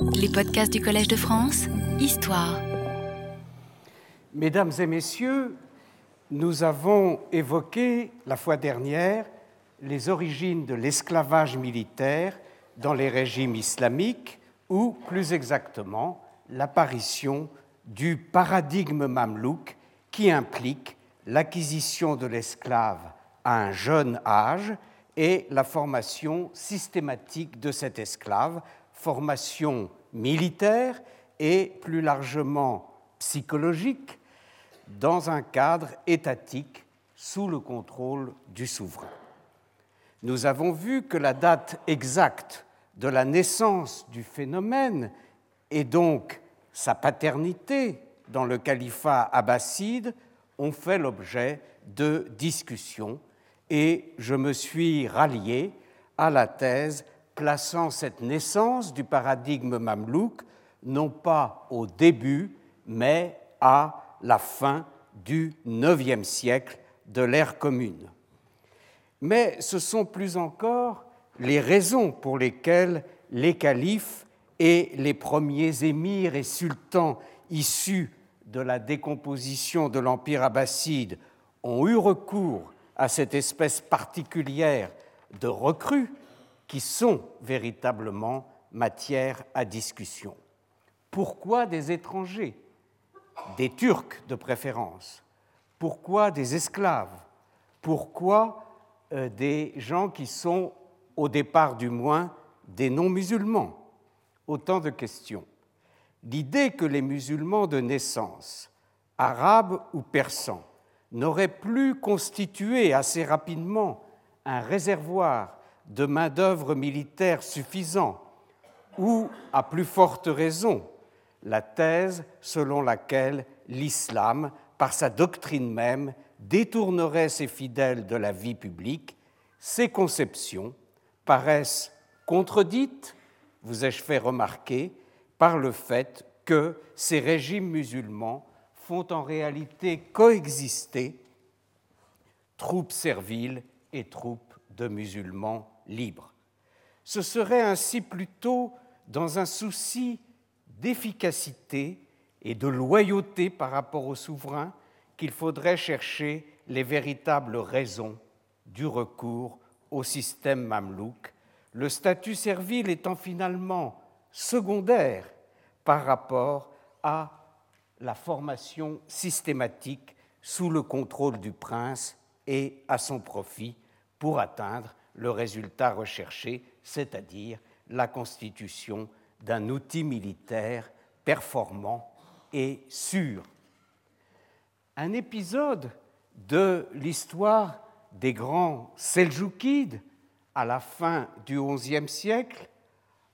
Les podcasts du Collège de France, Histoire. Mesdames et messieurs, nous avons évoqué la fois dernière les origines de l'esclavage militaire dans les régimes islamiques ou plus exactement l'apparition du paradigme mamelouk qui implique l'acquisition de l'esclave à un jeune âge et la formation systématique de cet esclave, formation militaire et plus largement psychologique dans un cadre étatique sous le contrôle du souverain. Nous avons vu que la date exacte de la naissance du phénomène et donc sa paternité dans le califat abbasside ont fait l'objet de discussions et je me suis rallié à la thèse plaçant cette naissance du paradigme mamelouk non pas au début, mais à la fin du IXe siècle de l'ère commune. Mais ce sont plus encore les raisons pour lesquelles les califes et les premiers émirs et sultans issus de la décomposition de l'Empire abbasside ont eu recours à cette espèce particulière de recrues qui sont véritablement matière à discussion. Pourquoi des étrangers Des Turcs de préférence Pourquoi des esclaves Pourquoi euh, des gens qui sont, au départ du moins, des non-musulmans? Autant de questions. L'idée que les musulmans de naissance, arabes ou persans, n'auraient plus constitué assez rapidement un réservoir de main-d'œuvre militaire suffisant, ou, à plus forte raison, la thèse selon laquelle l'islam, par sa doctrine même, détournerait ses fidèles de la vie publique, ces conceptions paraissent contredites, vous ai-je fait remarquer, par le fait que ces régimes musulmans font en réalité coexister troupes serviles et troupes de musulmans libres. Ce serait ainsi plutôt dans un souci d'efficacité et de loyauté par rapport au souverain qu'il faudrait chercher les véritables raisons du recours au système mamelouk, le statut servile étant finalement secondaire par rapport à la formation systématique sous le contrôle du prince et à son profit pour atteindre le résultat recherché, c'est-à-dire la constitution d'un outil militaire performant et sûr. Un épisode de l'histoire des grands Seljoukides à la fin du XIe siècle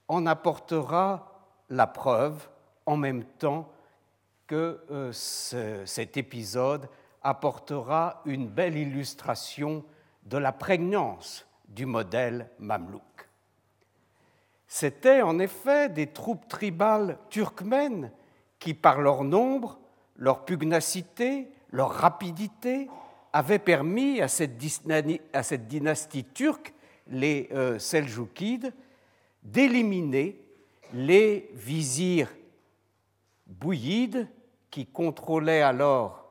en apportera la preuve en même temps que euh, cet épisode apportera une belle illustration de la prégnance du modèle mamelouk. C'étaient en effet des troupes tribales turkmènes qui, par leur nombre, leur pugnacité, leur rapidité, avaient permis à cette, dynastie turque, les euh, Seljoukides, d'éliminer les vizirs bouyides qui contrôlaient alors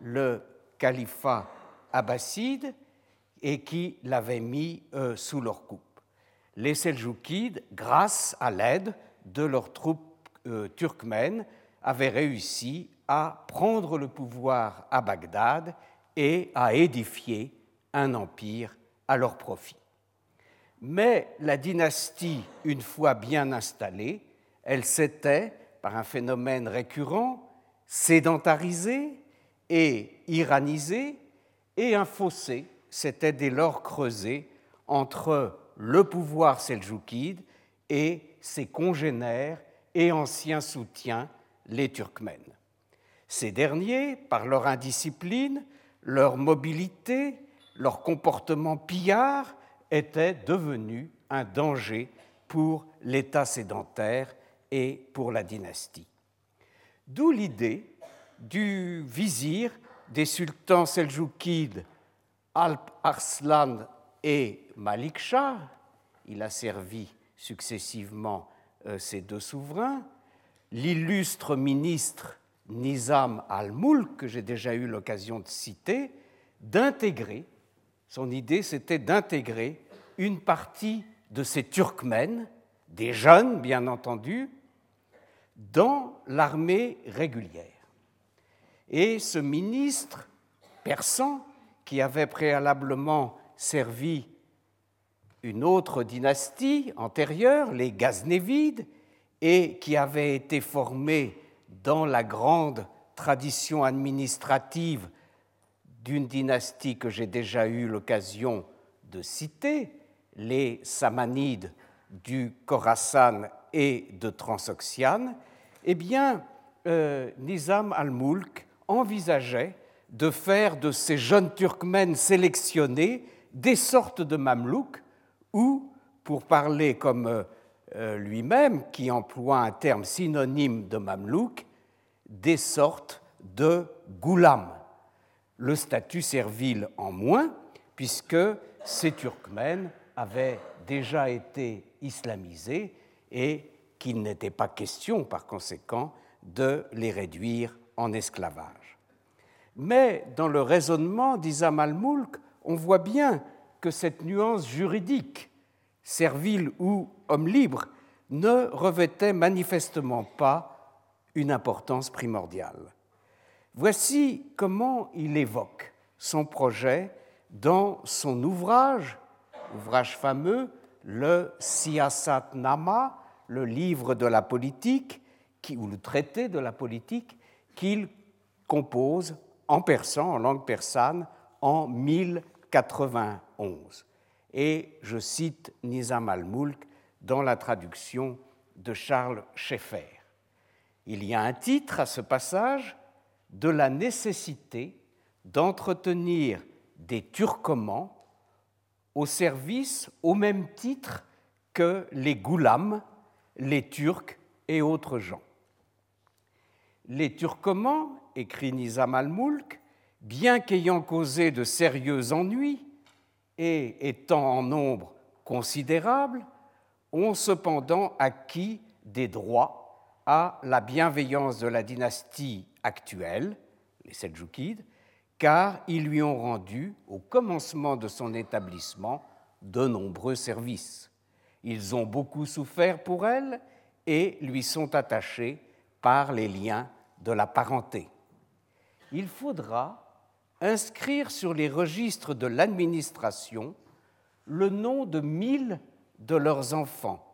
le califat abbasside et qui l'avaient mis euh, sous leur coupe. Les Seljoukides, grâce à l'aide de leurs troupes euh, turkmènes, avaient réussi à prendre le pouvoir à Bagdad et à édifier un empire à leur profit. Mais la dynastie, une fois bien installée, elle s'était, par un phénomène récurrent, sédentarisée et iranisée, et un fossé s'était dès lors creusé entre le pouvoir seljoukide et ses congénères et anciens soutiens, les Turkmènes. Ces derniers, par leur indiscipline, leur mobilité, leur comportement pillard, étaient devenus un danger pour l'État sédentaire et pour la dynastie. D'où l'idée du vizir des sultans seljoukides Alp Arslan et Malik Shah. Il a servi successivement euh, ces deux souverains, l'illustre ministre Nizam al-Mulk, que j'ai déjà eu l'occasion de citer, d'intégrer, son idée c'était d'intégrer une partie de ces Turkmènes, des jeunes bien entendu, dans l'armée régulière. Et ce ministre persan, qui avait préalablement servi une autre dynastie antérieure, les Gaznévides, et qui avait été formé dans la grande tradition administrative d'une dynastie que j'ai déjà eu l'occasion de citer, les Samanides du Khorasan et de Transoxiane, eh bien, euh, Nizam al-Mulk envisageait de faire de ces jeunes Turkmènes sélectionnés des sortes de mamelouks ou, pour parler comme euh, euh, lui-même, qui emploie un terme synonyme de mamelouk, des sortes de goulam, le statut servile en moins, puisque ces Turkmènes avaient déjà été islamisés et qu'il n'était pas question, par conséquent, de les réduire en esclavage. Mais dans le raisonnement d'Isam al-Mulk, on voit bien que cette nuance juridique, servile ou homme libre, ne revêtait manifestement pas une importance primordiale. Voici comment il évoque son projet dans son ouvrage, ouvrage fameux, le Siyasat Nama, le livre de la politique, ou le traité de la politique, qu'il compose en persan, en langue persane, en 1091. Et je cite Nizam al-Mulk dans la traduction de Charles Schaeffer. Il y a un titre à ce passage de la nécessité d'entretenir des turcomans au service au même titre que les goulams, les turcs et autres gens. Les turcomans, écrit Nizam al-Mulk, bien qu'ayant causé de sérieux ennuis et étant en nombre considérable, ont cependant acquis des droits à la bienveillance de la dynastie actuelle, les Seljoukides, car ils lui ont rendu, au commencement de son établissement, de nombreux services. Ils ont beaucoup souffert pour elle et lui sont attachés par les liens de la parenté. Il faudra inscrire sur les registres de l'administration le nom de mille de leurs enfants,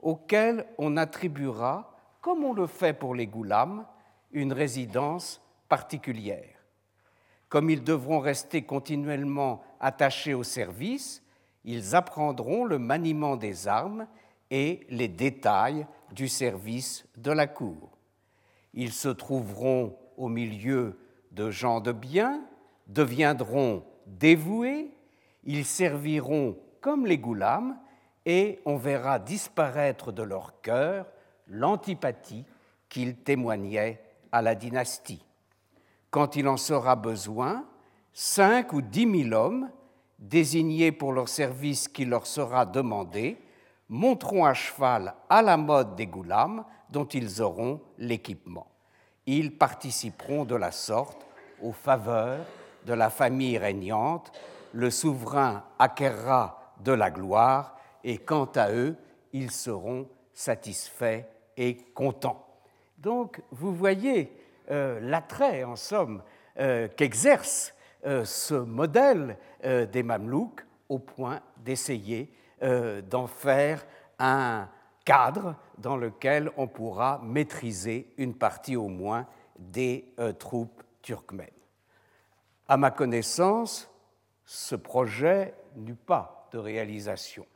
auxquels on attribuera, comme on le fait pour les goulams, une résidence particulière. Comme ils devront rester continuellement attachés au service, ils apprendront le maniement des armes et les détails du service de la cour. Ils se trouveront au milieu de gens de bien, deviendront dévoués, ils serviront comme les goulams et on verra disparaître de leur cœur l'antipathie qu'ils témoignaient à la dynastie. Quand il en sera besoin, cinq ou dix mille hommes, désignés pour leur service qui leur sera demandé, monteront à cheval à la mode des goulams dont ils auront l'équipement. Ils participeront de la sorte aux faveurs de la famille régnante, le souverain acquerra de la gloire et quant à eux, ils seront satisfaits et contents. Donc, vous voyez euh, l'attrait, en somme, euh, qu'exerce euh, ce modèle des Mamelouks au point d'essayer d'en faire un cadre dans lequel on pourra maîtriser une partie au moins des troupes turkmènes. À ma connaissance, ce projet n'eut pas de réalisation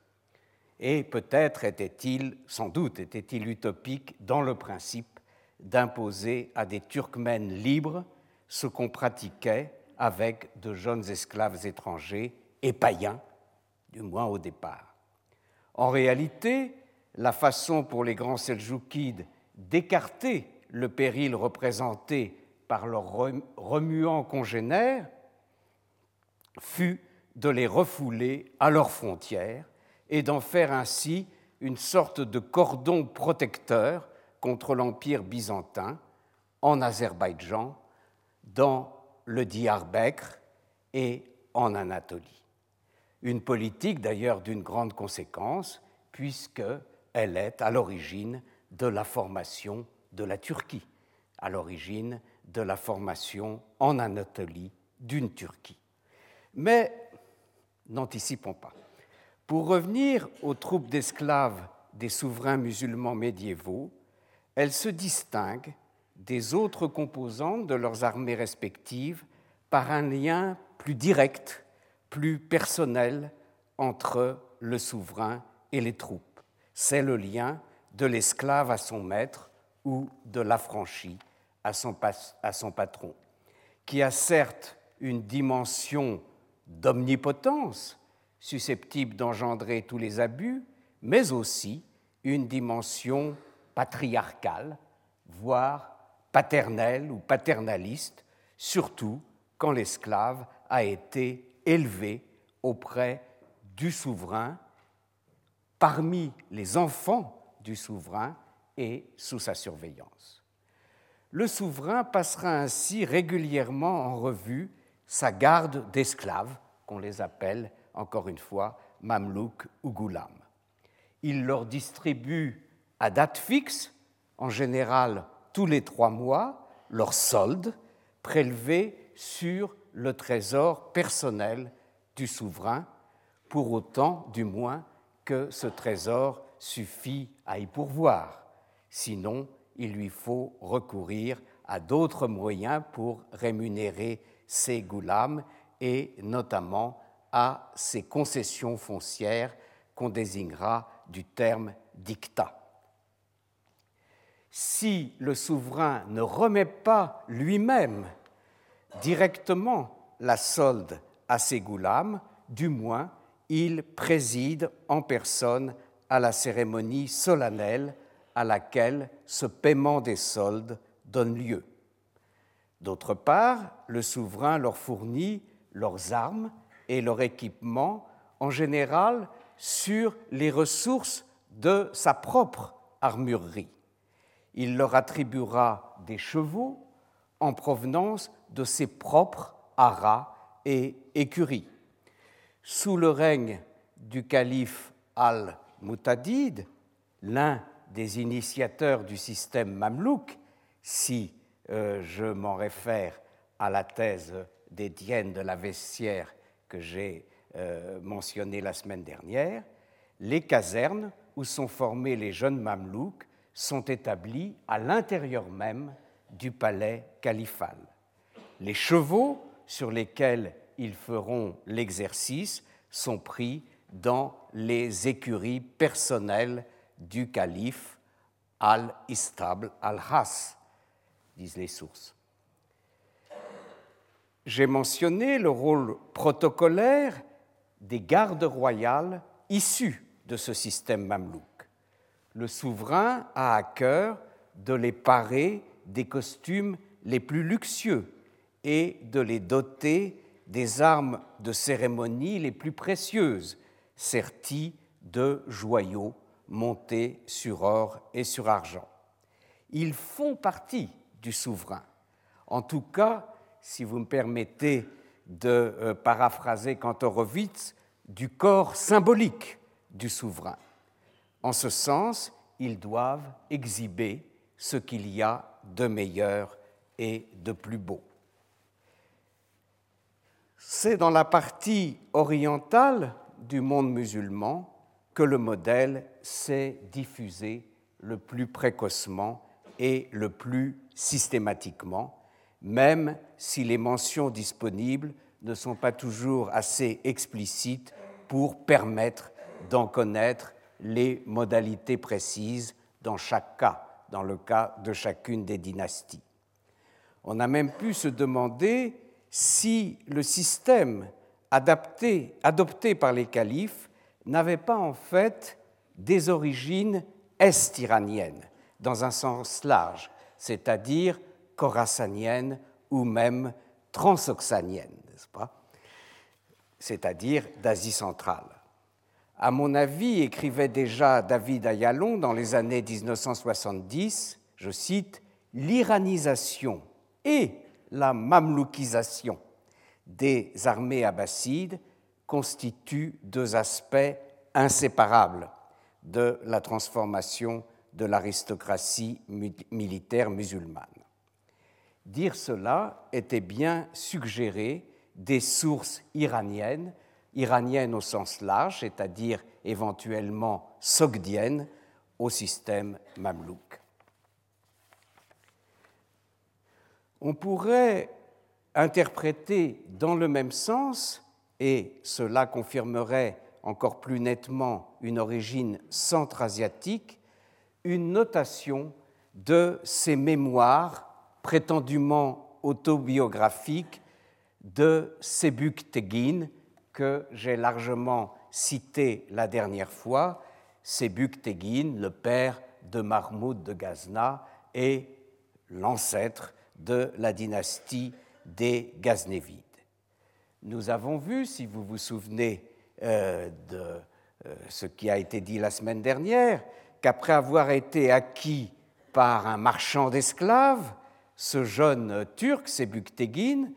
et peut-être était-il, sans doute était-il utopique dans le principe d'imposer à des Turkmènes libres ce qu'on pratiquait avec de jeunes esclaves étrangers et païens, du moins au départ. En réalité, la façon pour les grands Seljoukides d'écarter le péril représenté par leurs remuants congénères fut de les refouler à leurs frontières et d'en faire ainsi une sorte de cordon protecteur contre l'Empire byzantin en Azerbaïdjan, dans le Diyarbakr et en Anatolie. Une politique d'ailleurs d'une grande conséquence, puisqu'elle est à l'origine de la formation de la Turquie, à l'origine de la formation en Anatolie d'une Turquie. Mais n'anticipons pas. Pour revenir aux troupes d'esclaves des souverains musulmans médiévaux, elles se distinguent des autres composantes de leurs armées respectives par un lien plus direct, plus personnel entre le souverain et les troupes. C'est le lien de l'esclave à son maître ou de l'affranchi à son, patron, qui a certes une dimension d'omnipotence susceptible d'engendrer tous les abus, mais aussi une dimension patriarcale, voire paternelle ou paternaliste, surtout quand l'esclave a été élevé auprès du souverain, parmi les enfants du souverain et sous sa surveillance. Le souverain passera ainsi régulièrement en revue sa garde d'esclaves, qu'on les appelle encore une fois mamelouks ou goulam. Il leur distribue à date fixe, en général tous les trois mois, leur solde prélevé sur le trésor personnel du souverain, pour autant du moins que ce trésor suffit à y pourvoir. Sinon, il lui faut recourir à d'autres moyens pour rémunérer ses goulams et notamment à ses concessions foncières qu'on désignera du terme dictat. Si le souverain ne remet pas lui-même directement la solde à ses goulams, du moins il préside en personne à la cérémonie solennelle à laquelle ce paiement des soldes donne lieu. D'autre part, le souverain leur fournit leurs armes et leur équipement, en général sur les ressources de sa propre armurerie. Il leur attribuera des chevaux en provenance de ses propres haras et écuries. Sous le règne du calife al-Mutadid, l'un des initiateurs du système mamelouk, si euh, je m'en réfère à la thèse d'Étienne de la Vessière que j'ai euh, mentionnée la semaine dernière, les casernes où sont formés les jeunes mamelouks sont établies à l'intérieur même du palais califal. Les chevaux sur lesquels ils feront l'exercice sont pris dans les écuries personnelles du calife al-Istabl al-Has, disent les sources. J'ai mentionné le rôle protocolaire des gardes royales issus de ce système mamelouk. Le souverain a à cœur de les parer des costumes les plus luxueux et de les doter des armes de cérémonie les plus précieuses, serties de joyaux montés sur or et sur argent. Ils font partie du souverain. En tout cas, si vous me permettez de euh, paraphraser Kantorowicz, du corps symbolique du souverain. En ce sens, ils doivent exhiber ce qu'il y a de meilleur et de plus beau. C'est dans la partie orientale du monde musulman que le modèle s'est diffusé le plus précocement et le plus systématiquement, même si les mentions disponibles ne sont pas toujours assez explicites pour permettre d'en connaître les modalités précises dans chaque cas, dans le cas de chacune des dynasties. On a même pu se demander si le système adapté, adopté par les califes n'avait pas en fait des origines est-iraniennes, dans un sens large, c'est-à-dire khorassaniennes ou même transoxaniennes, n'est-ce pas? C'est-à-dire d'Asie centrale. à mon avis, écrivait déjà David Ayalon dans les années 1970, je cite, l'iranisation et la mameloukisation des armées abbassides constituent deux aspects inséparables de la transformation de l'aristocratie militaire musulmane. Dire cela était bien suggérer des sources iraniennes, iraniennes au sens large, c'est-à-dire éventuellement sogdiennes, au système mamelouk. On pourrait interpréter dans le même sens, et cela confirmerait encore plus nettement une origine centra-asiatique, une notation de ces mémoires prétendument autobiographiques de Sebuk Teguin, que j'ai largement cité la dernière fois. Sebuk Teguin, le père de Mahmoud de Ghazna et l'ancêtre de la dynastie des Ghaznévides. Nous avons vu, si vous vous souvenez euh, de euh, ce qui a été dit la semaine dernière, qu'après avoir été acquis par un marchand d'esclaves, ce jeune Turc, Sebük Tekin,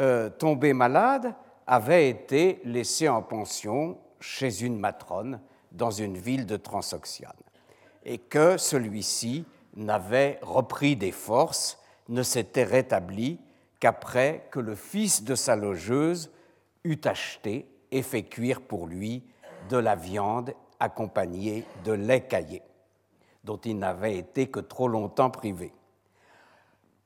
euh, tombé malade, avait été laissé en pension chez une matrone dans une ville de Transoxiane, et que celui-ci n'avait repris des forces, ne s'était rétabli qu'après que le fils de sa logeuse eut acheté et fait cuire pour lui de la viande accompagnée de lait caillé, dont il n'avait été que trop longtemps privé.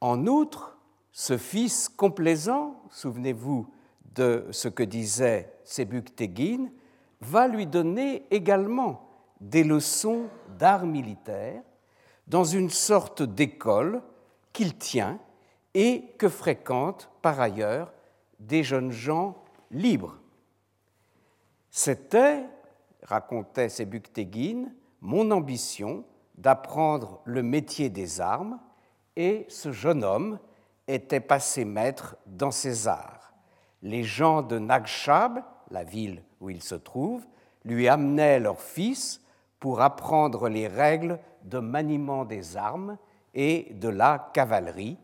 En outre, ce fils complaisant, souvenez-vous de ce que disait Sebuk Teguin, va lui donner également des leçons d'art militaire dans une sorte d'école qu'il tient et que fréquentent par ailleurs des jeunes gens libres. C'était, racontait Sebuk Teguin, mon ambition d'apprendre le métier des armes et ce jeune homme était passé maître dans ses arts. Les gens de Nagshab, la ville où il se trouve, lui amenaient leur fils pour apprendre les règles de maniement des armes et de la cavalerie,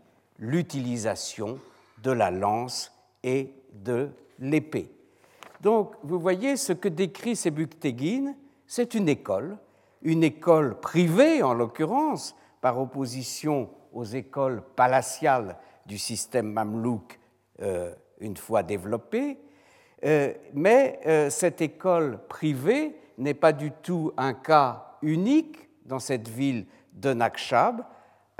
l'utilisation de la lance et de l'épée. Donc, vous voyez, ce que décrit Sebuktegin, c'est une école, une école privée en l'occurrence, par opposition aux écoles palatiales du système mamelouk euh, une fois développé, euh, mais euh, cette école privée n'est pas du tout un cas unique dans cette ville de Nakshab.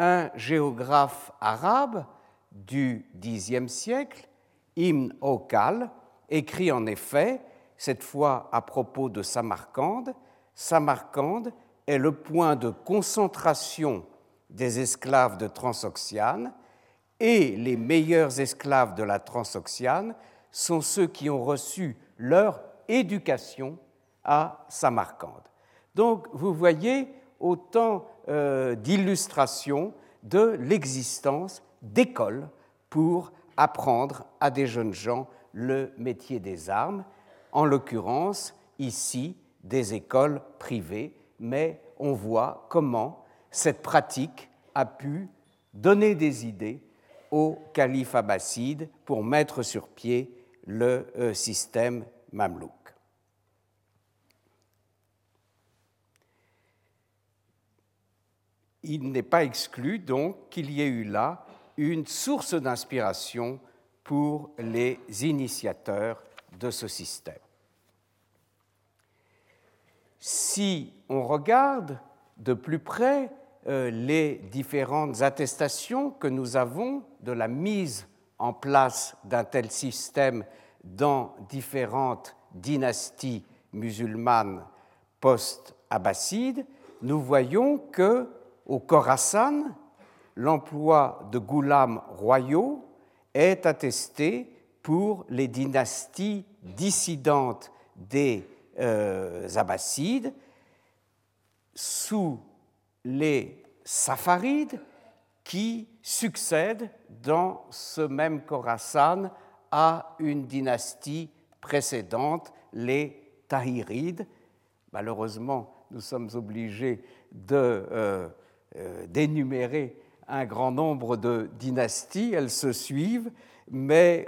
Un géographe arabe du Xe siècle, Ibn Okal, écrit en effet, cette fois à propos de Samarcande, Samarcande est le point de concentration des esclaves de Transoxiane et les meilleurs esclaves de la Transoxiane sont ceux qui ont reçu leur éducation à Samarcande. Donc vous voyez autant euh, d'illustrations de l'existence d'écoles pour apprendre à des jeunes gens le métier des armes, en l'occurrence ici des écoles privées, mais on voit comment cette pratique a pu donner des idées au calife abbasside pour mettre sur pied le euh, système mamelouk. Il n'est pas exclu donc qu'il y ait eu là une source d'inspiration pour les initiateurs de ce système. Si on regarde de plus près euh, les différentes attestations que nous avons de la mise en place d'un tel système dans différentes dynasties musulmanes post-abbassides, nous voyons que au Khorasan, l'emploi de goulams royaux est attesté pour les dynasties dissidentes des euh, Abbassides sous les Safarides qui succèdent dans ce même Khorasan à une dynastie précédente, les tahirides. Malheureusement, nous sommes obligés d'énumérer de, un grand nombre de dynasties, elles se suivent, mais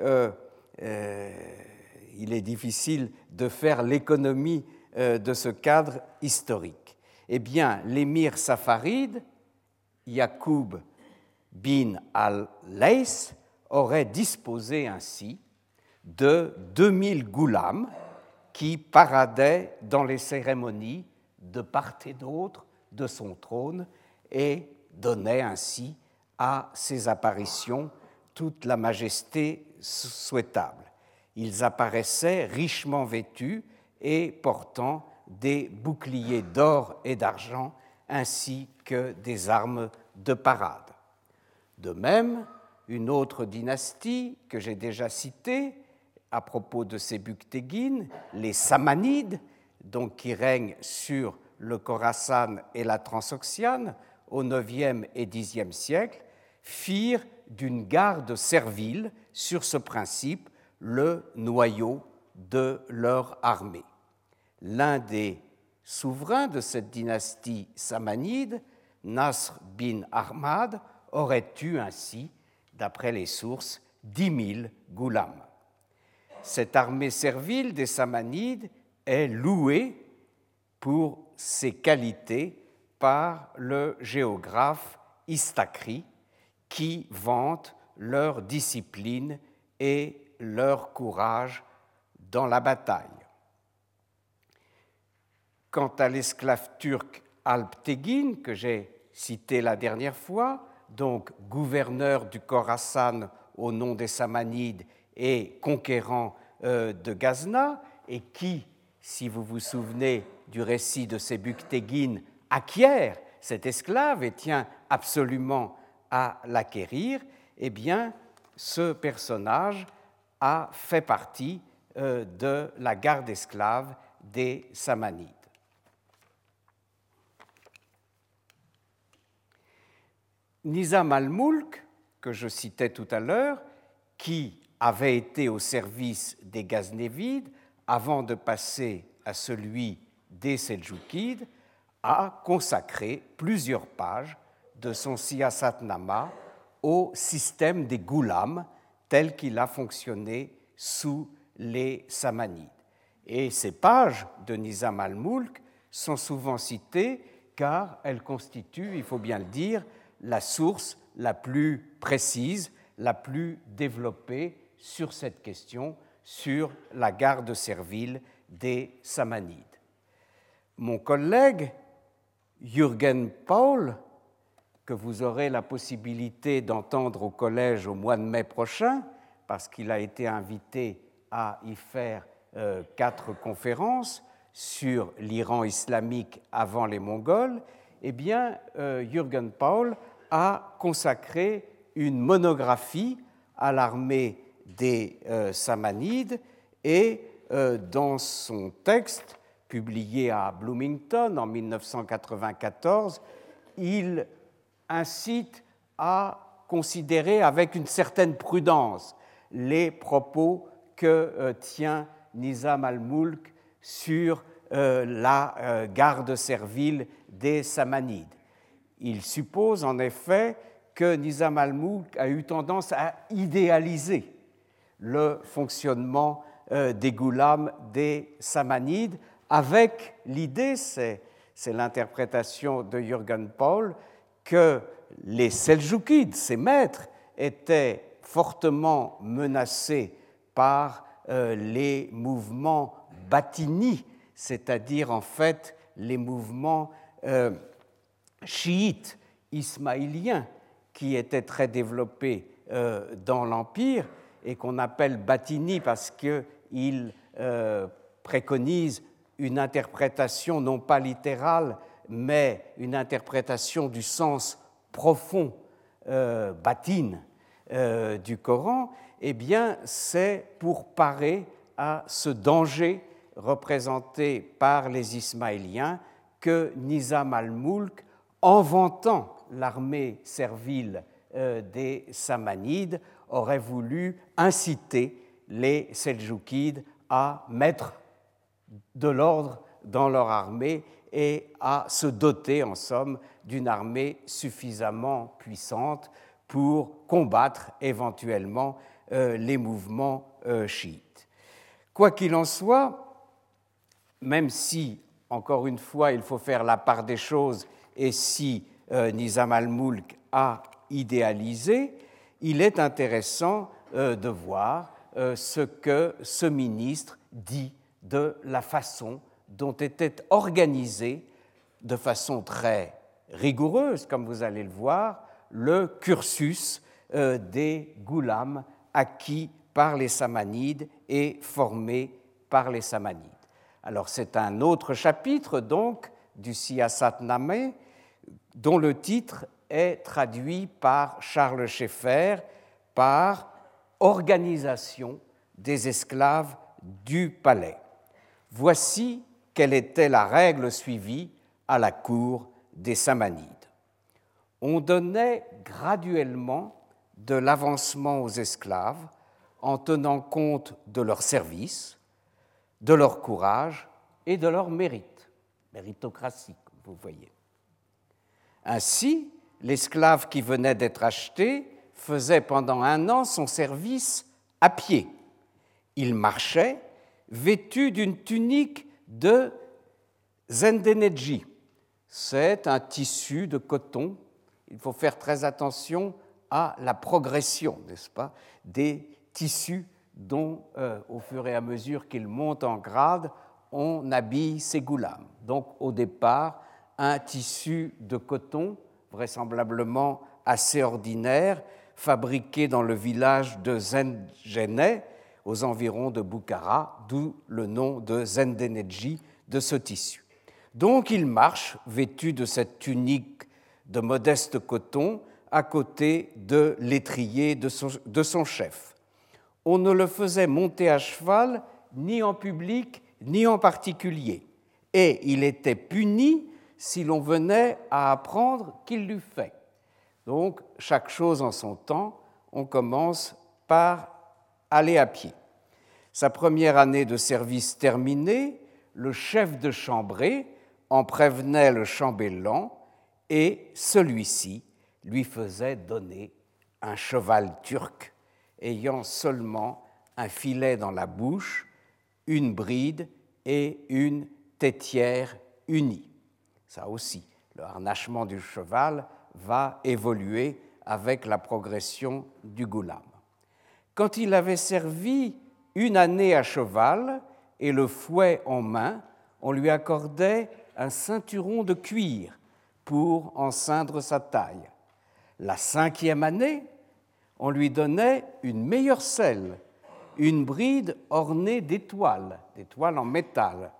il est difficile de faire l'économie de ce cadre historique. Eh bien, l'émir safaride, Yacoub bin al-Lays, aurait disposé ainsi de 2000 goulams qui paradaient dans les cérémonies de part et d'autre de son trône et donnaient ainsi à ses apparitions toute la majesté souhaitable. Ils apparaissaient richement vêtus et portant des boucliers d'or et d'argent ainsi que des armes de parade. De même, une autre dynastie que j'ai déjà citée à propos de ces Buktéguines, les Samanides, donc qui règnent sur le Khorasan et la Transoxiane au IXe et Xe siècle, firent d'une garde servile sur ce principe le noyau de leur armée. L'un des souverains de cette dynastie samanide, Nasr bin Ahmad, aurait eu ainsi, d'après les sources, dix mille goulams. Cette armée servile des Samanides est louée pour ses qualités par le géographe Istakri, qui vante leur discipline et leur courage dans la bataille. Quant à l'esclave turc Alp Tegin, que j'ai cité la dernière fois, donc gouverneur du Khorasan au nom des Samanides et conquérant euh, de Gazna, et qui, si vous vous souvenez du récit de Sebuktegin, acquiert cet esclave et tient absolument à l'acquérir, eh bien, ce personnage a fait partie euh, de la garde esclave des Samanides. Nizam al-Mulk, que je citais tout à l'heure, qui avait été au service des Gaznévides avant de passer à celui des Seljoukides, a consacré plusieurs pages de son Siyasat-nama au système des Goulams tel qu'il a fonctionné sous les Samanides. Et ces pages de Nizam al-Mulk sont souvent citées car elles constituent, il faut bien le dire, la source la plus précise, la plus développée sur cette question, sur la garde servile des Samanides. Mon collègue Jürgen Paul, que vous aurez la possibilité d'entendre au collège au mois de mai prochain, parce qu'il a été invité à y faire euh, quatre conférences sur l'Iran islamique avant les Mongols, eh bien, euh, Jürgen Paul a consacré une monographie à l'armée des euh, Samanides et dans son texte publié à Bloomington en 1994, il incite à considérer avec une certaine prudence les propos que euh, tient Nizam al-Mulk sur la garde servile des Samanides. Il suppose en effet que Nizam al-Mulk a eu tendance à idéaliser le fonctionnement euh, des goulams des Samanides avec l'idée, c'est l'interprétation de Jürgen Paul, que les Seljoukides, ses maîtres, étaient fortement menacés par euh, les mouvements batini, c'est-à-dire en fait les mouvements euh, chiite ismaélien qui était très développé euh, dans l'Empire et qu'on appelle Batini parce qu'il préconise une interprétation non pas littérale, mais une interprétation du sens profond, euh, batine, euh, du Coran, eh bien, c'est pour parer à ce danger représenté par les Ismaéliens que Nizam al-Mulk en vantant l'armée servile euh, des Samanides, aurait voulu inciter les Seljoukides à mettre de l'ordre dans leur armée et à se doter, en somme, d'une armée suffisamment puissante pour combattre éventuellement euh, les mouvements euh, chiites. Quoi qu'il en soit, même si, encore une fois, il faut faire la part des choses et si euh, Nizam al-Mulk a idéalisé, il est intéressant de voir ce que ce ministre dit de la façon dont était organisé de façon très rigoureuse, comme vous allez le voir, le cursus euh, des goulams acquis par les Samanides et formés par les Samanides. Alors c'est un autre chapitre donc du Siyasat Nameh dont le titre est traduit par Charles Schaeffer par Organisation des esclaves du palais. Voici quelle était la règle suivie à la cour des Samanides. On donnait graduellement de l'avancement aux esclaves en tenant compte de leur service, de leur courage et de leur mérite, méritocratie, vous voyez. Ainsi, l'esclave qui venait d'être acheté faisait pendant un an son service à pied. Il marchait vêtu d'une tunique de zendeneji. C'est un tissu de coton. Il faut faire très attention à la progression, n'est-ce pas, des tissus dont, euh, au fur et à mesure qu'ils montent en grade, on habille ses goulams. Donc, au départ, un tissu de coton, vraisemblablement assez ordinaire, fabriqué dans le village de Zenjene, aux environs de Bukhara, d'où le nom de Zendeneji de ce tissu. Donc il marche, vêtu de cette tunique de modeste coton, à côté de l'étrier de son chef. On ne le faisait monter à cheval ni en public ni en particulier, et il était puni si l'on venait à apprendre qu'il l'eût fait. Donc, chaque chose en son temps, on commence par aller à pied. Sa première année de service terminée, le chef de chambrée en prévenait le chambellan et celui-ci lui faisait donner un cheval turc ayant seulement un filet dans la bouche, une bride et une tétière unie. Ça aussi, le harnachement du cheval va évoluer avec la progression du goulam. Quand il avait servi une année à cheval et le fouet en main, on lui accordait un ceinturon de cuir pour enceindre sa taille. La cinquième année, on lui donnait une meilleure selle, une bride ornée d'étoiles, d'étoiles en métal,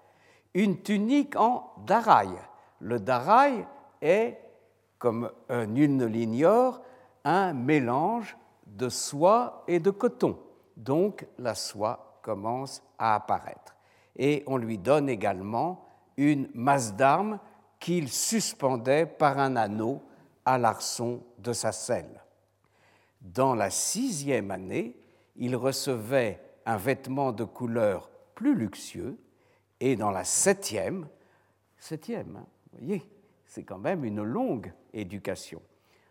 une tunique en darail. Le darail est, comme nul ne l'ignore, un mélange de soie et de coton. Donc la soie commence à apparaître. Et on lui donne également une masse d'armes qu'il suspendait par un anneau à l'arçon de sa selle. Dans la sixième année, il recevait un vêtement de couleur plus luxueux, et dans la septième, septième, hein, voyez, c'est quand même une longue éducation,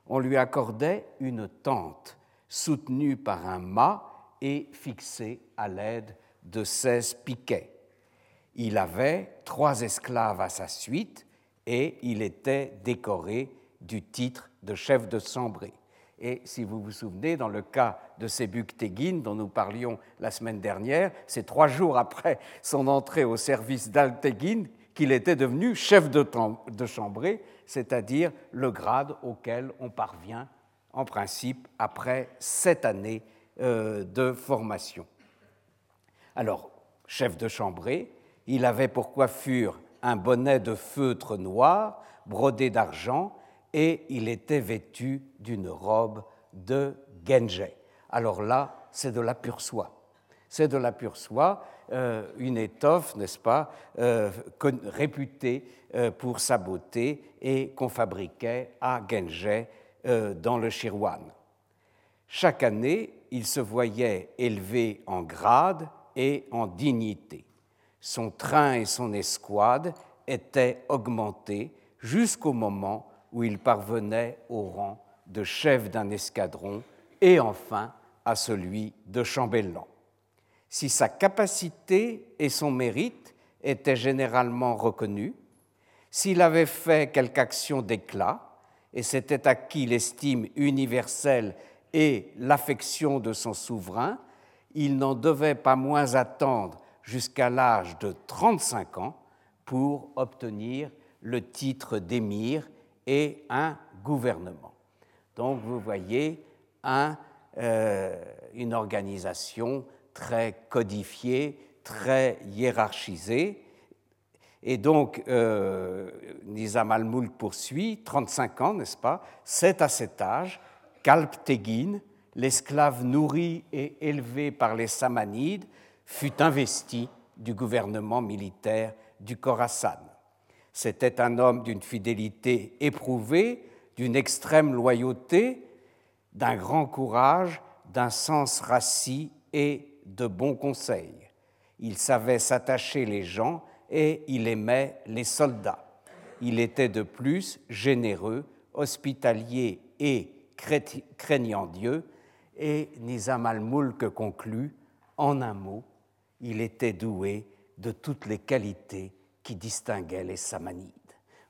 on lui accordait une tente soutenue par un mât et fixé à l'aide de 16 piquets. Il avait trois esclaves à sa suite et il était décoré du titre de chef de chambrée. Et si vous vous souvenez, dans le cas de Sebuk-Teguin, dont nous parlions la semaine dernière, c'est trois jours après son entrée au service d'Al-Teguin qu'il était devenu chef de chambrée, c'est-à-dire le grade auquel on parvient en principe après sept années euh, de formation. Alors, chef de chambrée, il avait pour coiffure un bonnet de feutre noir brodé d'argent et il était vêtu d'une robe de genje. Alors là, c'est de la pure soie. C'est de la pure soie, euh, une étoffe, n'est-ce pas, euh, réputée pour sa beauté et qu'on fabriquait à Genje dans le Shirwan. Chaque année, il se voyait élevé en grade et en dignité. Son train et son escouade étaient augmentés jusqu'au moment où il parvenait au rang de chef d'un escadron et enfin à celui de chambellan. Si sa capacité et son mérite étaient généralement reconnus, s'il avait fait quelque action d'éclat et s'était acquis l'estime universelle et l'affection de son souverain, il n'en devait pas moins attendre jusqu'à l'âge de 35 ans pour obtenir le titre d'émir et un gouvernement. Donc vous voyez euh, une organisation très codifiée, très hiérarchisée. Et donc, euh, Nizam al-Mulk poursuit, 35 ans, n'est-ce pas C'est à cet âge qu'Alptegin, l'esclave nourri et élevé par les Samanides, fut investi du gouvernement militaire du Khorasan. C'était un homme d'une fidélité éprouvée, d'une extrême loyauté, d'un grand courage, d'un sens rassis et de bons conseils. Il savait s'attacher les gens et il aimait les soldats. Il était de plus généreux, hospitalier et craignant Dieu, et Nizam al-Mulk conclut en un mot, il était doué de toutes les qualités qui distinguait les Samanides.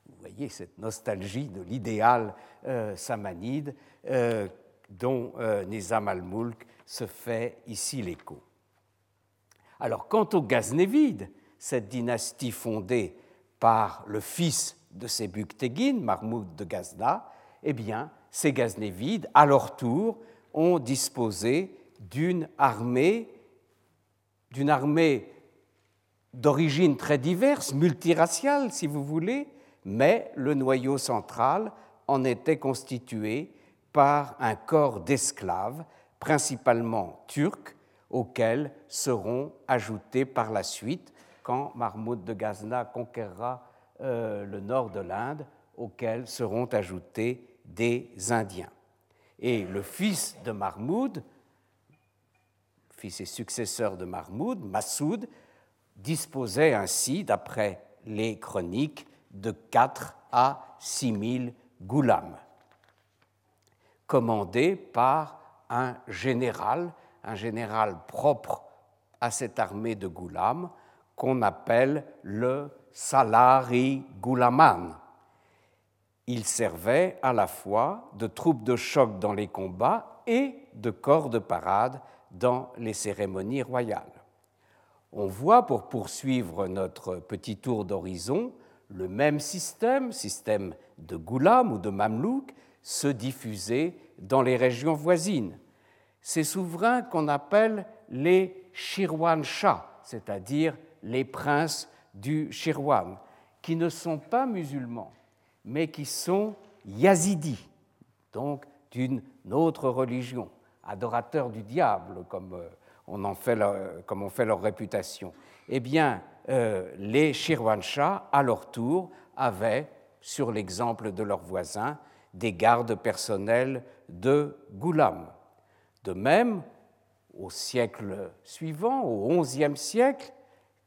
Vous voyez cette nostalgie de l'idéal euh, samanide euh, dont euh, Nizam al-Mulk se fait ici l'écho. Alors, quant aux Gaznévides, cette dynastie fondée par le fils de Sebuktegin, Mahmoud de Gazna, eh bien, ces Gaznévides, à leur tour, ont disposé d'une armée, d'une armée d'origine très diverse, multiraciale si vous voulez, mais le noyau central en était constitué par un corps d'esclaves, principalement turcs, auxquels seront ajoutés par la suite, quand Mahmoud de Ghazna conquérera euh, le nord de l'Inde, auxquels seront ajoutés des Indiens. Et le fils de Mahmoud, fils et successeur de Mahmoud, Massoud, disposait ainsi, d'après les chroniques, de 4 à 6 000 goulams, commandés par un général, un général propre à cette armée de goulams qu'on appelle le Salari Goulaman. Il servait à la fois de troupe de choc dans les combats et de corps de parade dans les cérémonies royales on voit, pour poursuivre notre petit tour d'horizon, le même système, système de Goulam ou de Mamelouk, se diffuser dans les régions voisines. Ces souverains qu'on appelle les Shirwan Shah, c'est-à-dire les princes du Shirwan, qui ne sont pas musulmans, mais qui sont yazidis, donc d'une autre religion, adorateurs du diable, comme euh, on en fait comme on fait leur réputation. Eh bien, euh, les Shirwanshahs, à leur tour, avaient, sur l'exemple de leurs voisins, des gardes personnels de Goulam. De même, au siècle suivant, au XIe siècle,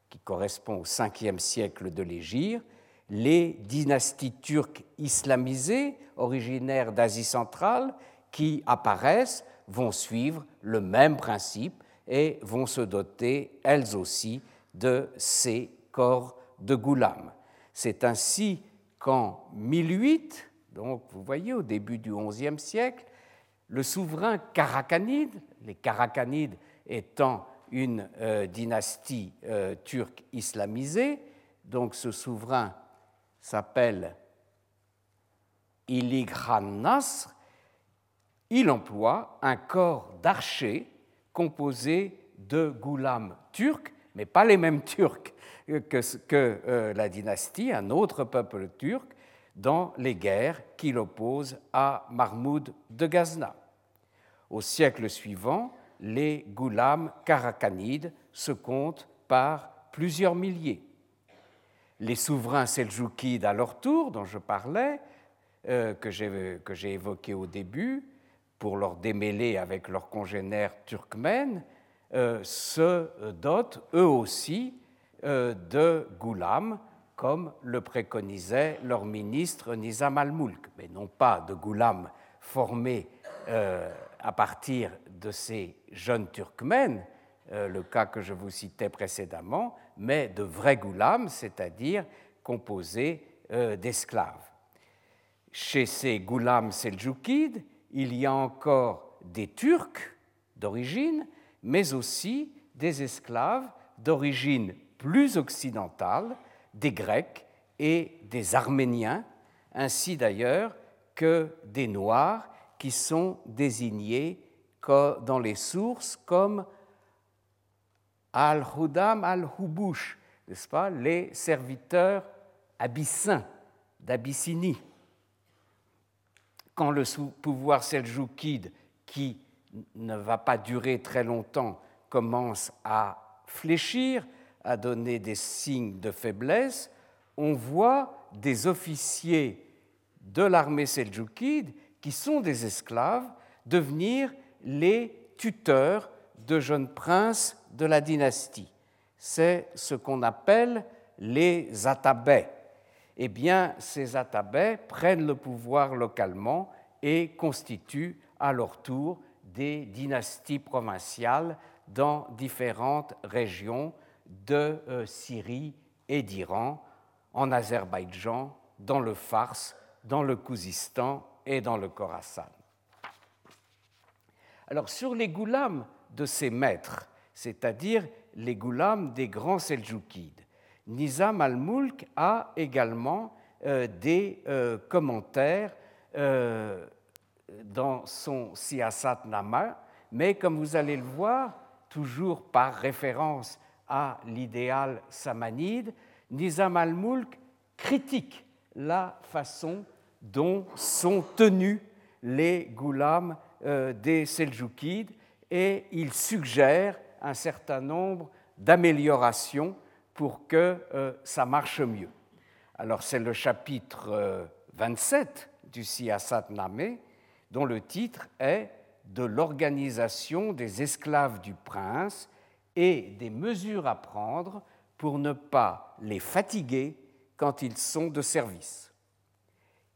qui correspond au 5e siècle de l'Égypte, les dynasties turques islamisées, originaires d'Asie centrale, qui apparaissent, vont suivre le même principe et vont se doter elles aussi de ces corps de Goulam. C'est ainsi qu'en 1008, donc vous voyez au début du XIe siècle, le souverain Karakanide, les Karakanides étant une euh, dynastie euh, turque islamisée, donc ce souverain s'appelle Ilighan Nasr, il emploie un corps d'archers composé de goulams turcs, mais pas les mêmes turcs que, euh, la dynastie, un autre peuple turc, dans les guerres qu'il oppose à Mahmoud de Ghazna. Au siècle suivant, les goulams karakanides se comptent par plusieurs milliers. Les souverains seljoukides à leur tour, dont je parlais, euh, que j'ai évoqué au début, pour leur démêler avec leurs congénères turkmènes, euh, se dotent eux aussi euh, de Goulam, comme le préconisait leur ministre Nizam al-Mulk, mais non pas de Goulam formés à partir de ces jeunes turkmènes, euh, le cas que je vous citais précédemment, mais de vrais goulams, c'est-à-dire composés d'esclaves. Chez ces goulams seljoukides, il y a encore des Turcs d'origine, mais aussi des esclaves d'origine plus occidentale, des Grecs et des Arméniens, ainsi d'ailleurs que des Noirs qui sont désignés dans les sources comme Al-Hudam al-Hubush, n'est-ce pas, les serviteurs abyssins d'Abyssinie. Quand le pouvoir seljoukide, qui ne va pas durer très longtemps, commence à fléchir, à donner des signes de faiblesse, on voit des officiers de l'armée seljoukide, qui sont des esclaves, devenir les tuteurs de jeunes princes de la dynastie. C'est ce qu'on appelle les atabais. Eh bien, ces atabais prennent le pouvoir localement et constituent à leur tour des dynasties provinciales dans différentes régions de euh, Syrie et d'Iran, en Azerbaïdjan, dans le Fars, dans le Kouzistan et dans le Khorasan. Alors sur les goulams de ces maîtres, c'est-à-dire les goulams des grands Seljoukides, Nizam al-Mulk a également euh, des euh, commentaires dans son Siyasat Nama, mais comme vous allez le voir, toujours par référence à l'idéal samanide, Nizam al-Mulk critique la façon dont sont tenus les goulams euh, des Seljoukides et il suggère un certain nombre d'améliorations pour que euh, ça marche mieux. Alors c'est le chapitre 27 euh, du Siyasat Nameh dont le titre est De l'organisation des esclaves du prince et des mesures à prendre pour ne pas les fatiguer quand ils sont de service.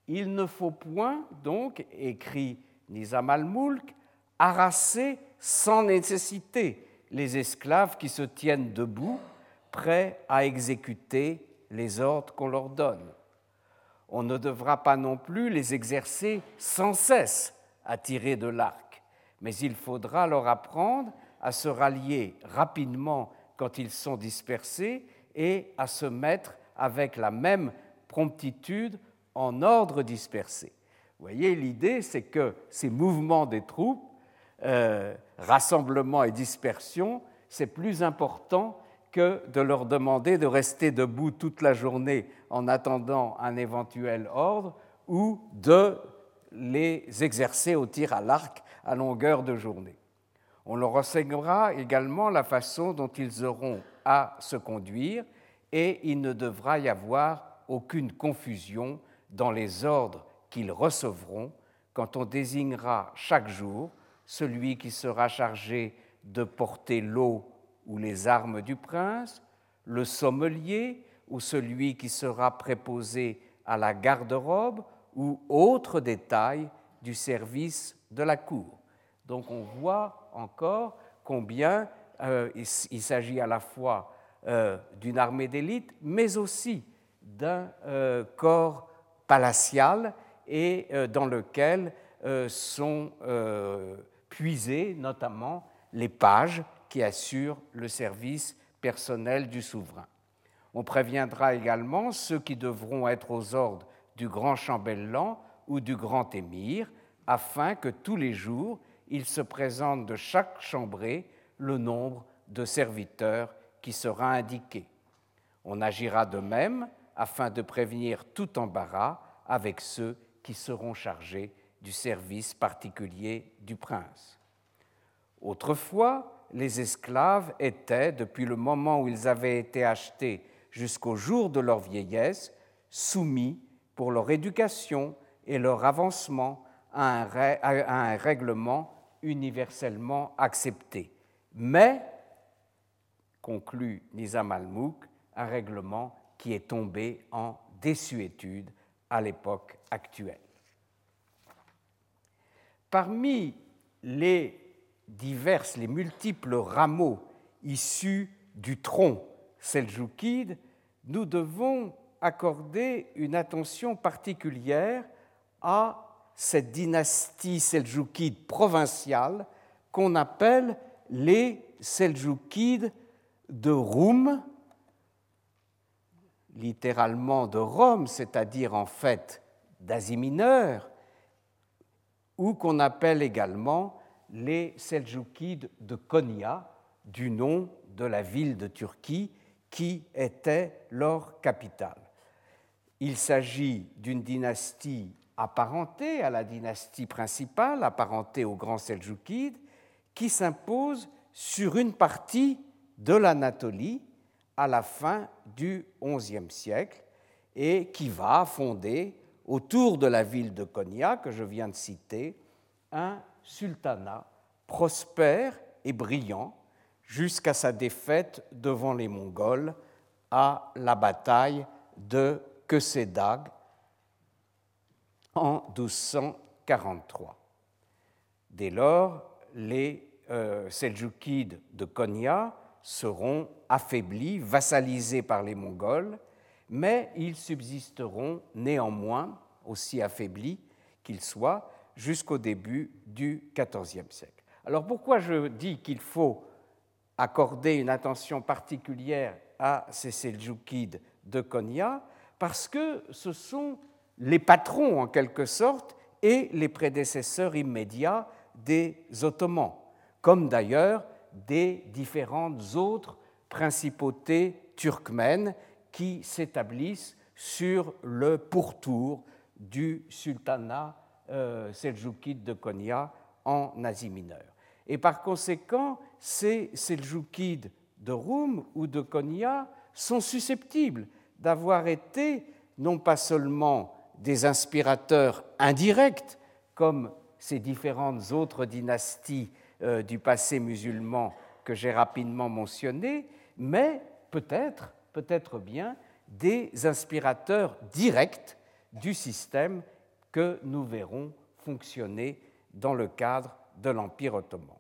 Il ne faut point, donc, écrit Nizam al-Mulk, harasser sans nécessité les esclaves qui se tiennent debout, prêts à exécuter les ordres qu'on leur donne on ne devra pas non plus les exercer sans cesse à tirer de l'arc, mais il faudra leur apprendre à se rallier rapidement quand ils sont dispersés et à se mettre avec la même promptitude en ordre dispersé. Voyez, l'idée, c'est que ces mouvements des troupes, euh, rassemblement et dispersion, c'est plus important que de leur demander de rester debout toute la journée en attendant un éventuel ordre ou de les exercer au tir à l'arc à longueur de journée. On leur enseignera également la façon dont ils auront à se conduire et il ne devra y avoir aucune confusion dans les ordres qu'ils recevront quand on désignera chaque jour celui qui sera chargé de porter l'eau ou les armes du prince, le sommelier ou celui qui sera préposé à la garde-robe ou autres détails du service de la cour. Donc on voit encore combien euh, il, s'agit à la fois euh, d'une armée d'élite, mais aussi d'un euh, corps palatial et dans lequel sont puisés notamment les pages qui assure le service personnel du souverain. On préviendra également ceux qui devront être aux ordres du grand chambellan ou du grand émir, afin que tous les jours il se présente de chaque chambrée le nombre de serviteurs qui sera indiqué. On agira de même afin de prévenir tout embarras avec ceux qui seront chargés du service particulier du prince. Autrefois, les esclaves étaient, depuis le moment où ils avaient été achetés jusqu'au jour de leur vieillesse, soumis pour leur éducation et leur avancement à un, règlement universellement accepté. Mais, conclut Nizam al-Mouk, un règlement qui est tombé en désuétude à l'époque actuelle. Parmi les diverses, les multiples rameaux issus du tronc seljoukide, nous devons accorder une attention particulière à cette dynastie seldjoukide provinciale qu'on appelle les seldjoukides de Roum, littéralement de Rome, c'est-à-dire en fait d'Asie mineure, ou qu'on appelle également les Seljoukides de Konya, du nom de la ville de Turquie qui était leur capitale. Il s'agit d'une dynastie apparentée à la dynastie principale, apparentée aux grands Seljoukides, qui s'impose sur une partie de l'Anatolie à la fin du XIe siècle et qui va fonder autour de la ville de Konya que je viens de citer un sultanat prospère et brillant jusqu'à sa défaite devant les Mongols à la bataille de Kesedag en 1243. Dès lors, les euh, Seljoukides de Konya seront affaiblis, vassalisés par les Mongols, mais ils subsisteront néanmoins, aussi affaiblis qu'ils soient, jusqu'au début du XIVe siècle. Alors pourquoi je dis qu'il faut accorder une attention particulière à ces Seljoukides de Konya? Parce que ce sont les patrons, en quelque sorte, et les prédécesseurs immédiats des Ottomans, comme d'ailleurs des différentes autres principautés turkmènes qui s'établissent sur le pourtour du sultanat euh, seljoukide de Konya en Asie mineure. Et par conséquent, ces seljoukides de Roum ou de Konya sont susceptibles d'avoir été non pas seulement des inspirateurs indirects, comme ces différentes autres dynasties euh, du passé musulman que j'ai rapidement mentionnées, mais peut-être, peut-être bien, des inspirateurs directs du système que nous verrons fonctionner dans le cadre de l'Empire ottoman.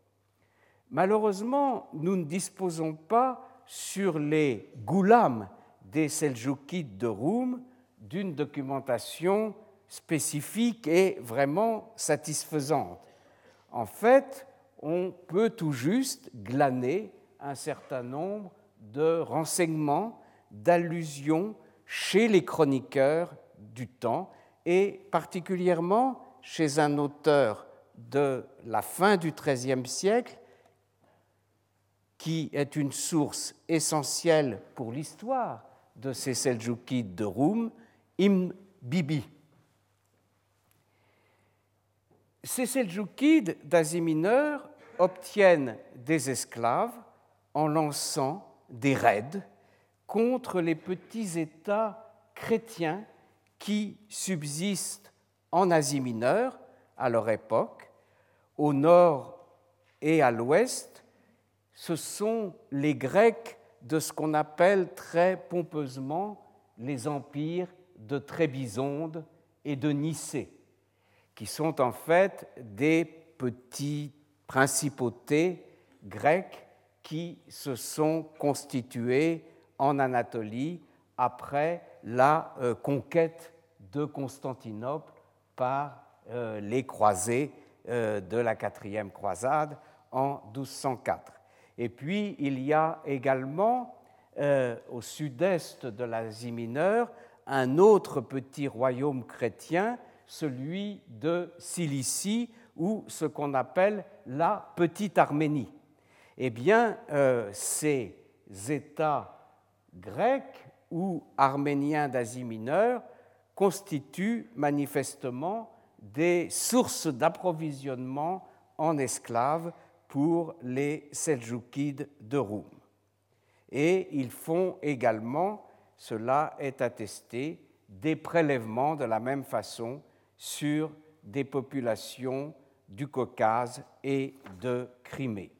Malheureusement, nous ne disposons pas sur les goulams des Seljoukides de Roum d'une documentation spécifique et vraiment satisfaisante. En fait, on peut tout juste glaner un certain nombre de renseignements, d'allusions chez les chroniqueurs du temps et particulièrement chez un auteur de la fin du XIIIe siècle qui est une source essentielle pour l'histoire de ces Seljoukides de Roum, Ibn Bibi. Ces Seljoukides d'Asie mineure obtiennent des esclaves en lançant des raids contre les petits États chrétiens qui subsistent en Asie mineure à leur époque, au nord et à l'ouest, ce sont les Grecs de ce qu'on appelle très pompeusement les empires de Trébizonde et de Nicée, qui sont en fait des petits principautés grecques qui se sont constituées en Anatolie après la euh, conquête de Constantinople par euh, les croisés euh, de la quatrième croisade en 1204. Et puis il y a également au sud-est de l'Asie mineure un autre petit royaume chrétien, celui de Cilicie, ou ce qu'on appelle la Petite Arménie. Eh bien, euh, ces États grecs ou arméniens d'Asie mineure constituent manifestement des sources d'approvisionnement en esclaves pour les Seljoukides de Roum. Et ils font également, cela est attesté, des prélèvements de la même façon sur des populations du Caucase et de Crimée.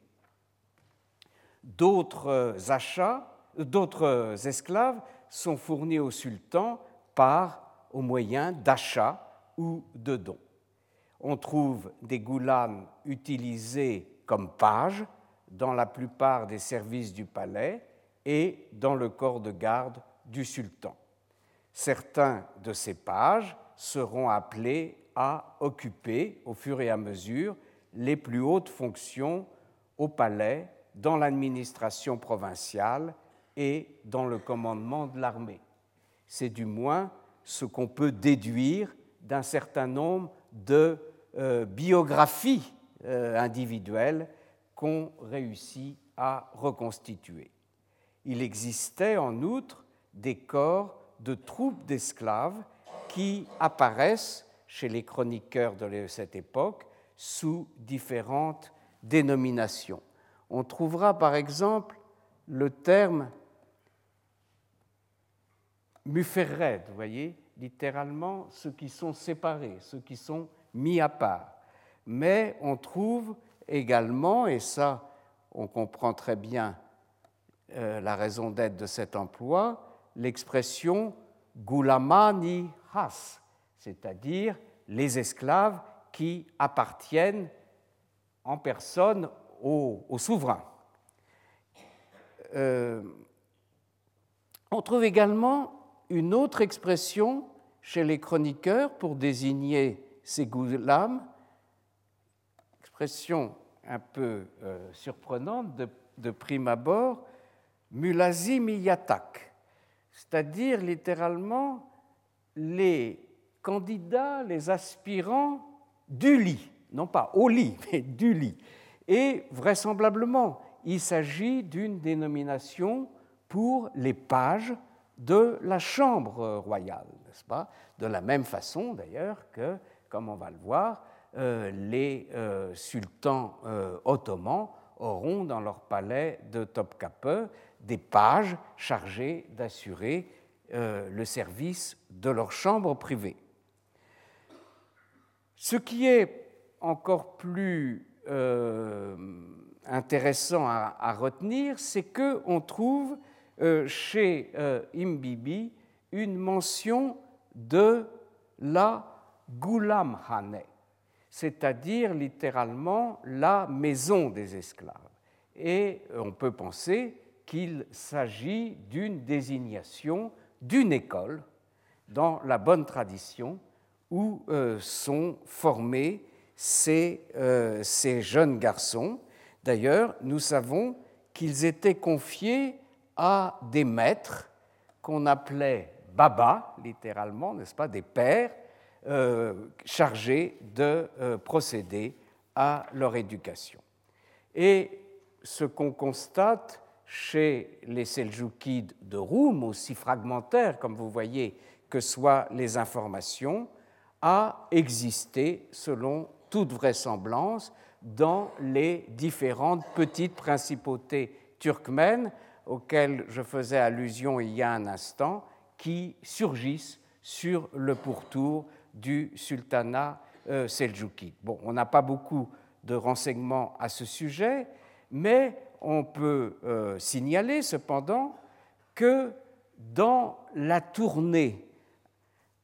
D'autres achats d'autres esclaves sont fournis au sultan par au moyen d'achats ou de dons. On trouve des goulams utilisés comme pages dans la plupart des services du palais et dans le corps de garde du sultan. Certains de ces pages seront appelés à occuper au fur et à mesure les plus hautes fonctions au palais, dans l'administration provinciale et dans le commandement de l'armée. C'est du moins ce qu'on peut déduire d'un certain nombre de euh, biographies euh, individuelles qu'on réussit à reconstituer. Il existait en outre des corps de troupes d'esclaves qui apparaissent chez les chroniqueurs de cette époque sous différentes dénominations. On trouvera par exemple le terme muferred, vous voyez, littéralement ceux qui sont séparés, ceux qui sont mis à part. Mais on trouve également, et ça on comprend très bien euh, la raison d'être de cet emploi, l'expression gulamani has, c'est-à-dire les esclaves qui appartiennent en personne au, souverain. Euh, on trouve également une autre expression chez les chroniqueurs pour désigner ces goulams, expression un peu euh, surprenante de, prime abord, mulazim yatak, c'est-à-dire littéralement les candidats, les aspirants du lit, non pas au lit, mais du lit. Et vraisemblablement, il s'agit d'une dénomination pour les pages de la chambre royale, n'est-ce pas? De la même façon d'ailleurs que, comme on va le voir, euh, les euh, sultans euh, ottomans auront dans leur palais de Topkapi des pages chargés d'assurer le service de leur chambre privée. Ce qui est encore plus intéressant à, retenir, c'est qu'on trouve chez Imbibi une mention de la Goulamhane, c'est-à-dire littéralement la maison des esclaves. Et on peut penser qu'il s'agit d'une désignation d'une école dans la bonne tradition où euh, sont formés ces, euh, ces jeunes garçons. D'ailleurs, nous savons qu'ils étaient confiés à des maîtres qu'on appelait baba, littéralement, n'est-ce pas, des pères, euh, chargés de procéder à leur éducation. Et ce qu'on constate chez les Seljoukides de Roum, aussi fragmentaires, comme vous voyez, que soient les informations, a existé, selon toute vraisemblance, dans les différentes petites principautés turkmènes auxquelles je faisais allusion il y a un instant, qui surgissent sur le pourtour du sultanat euh, on n'a pas beaucoup de renseignements à ce sujet, mais on peut euh, signaler cependant que dans la tournée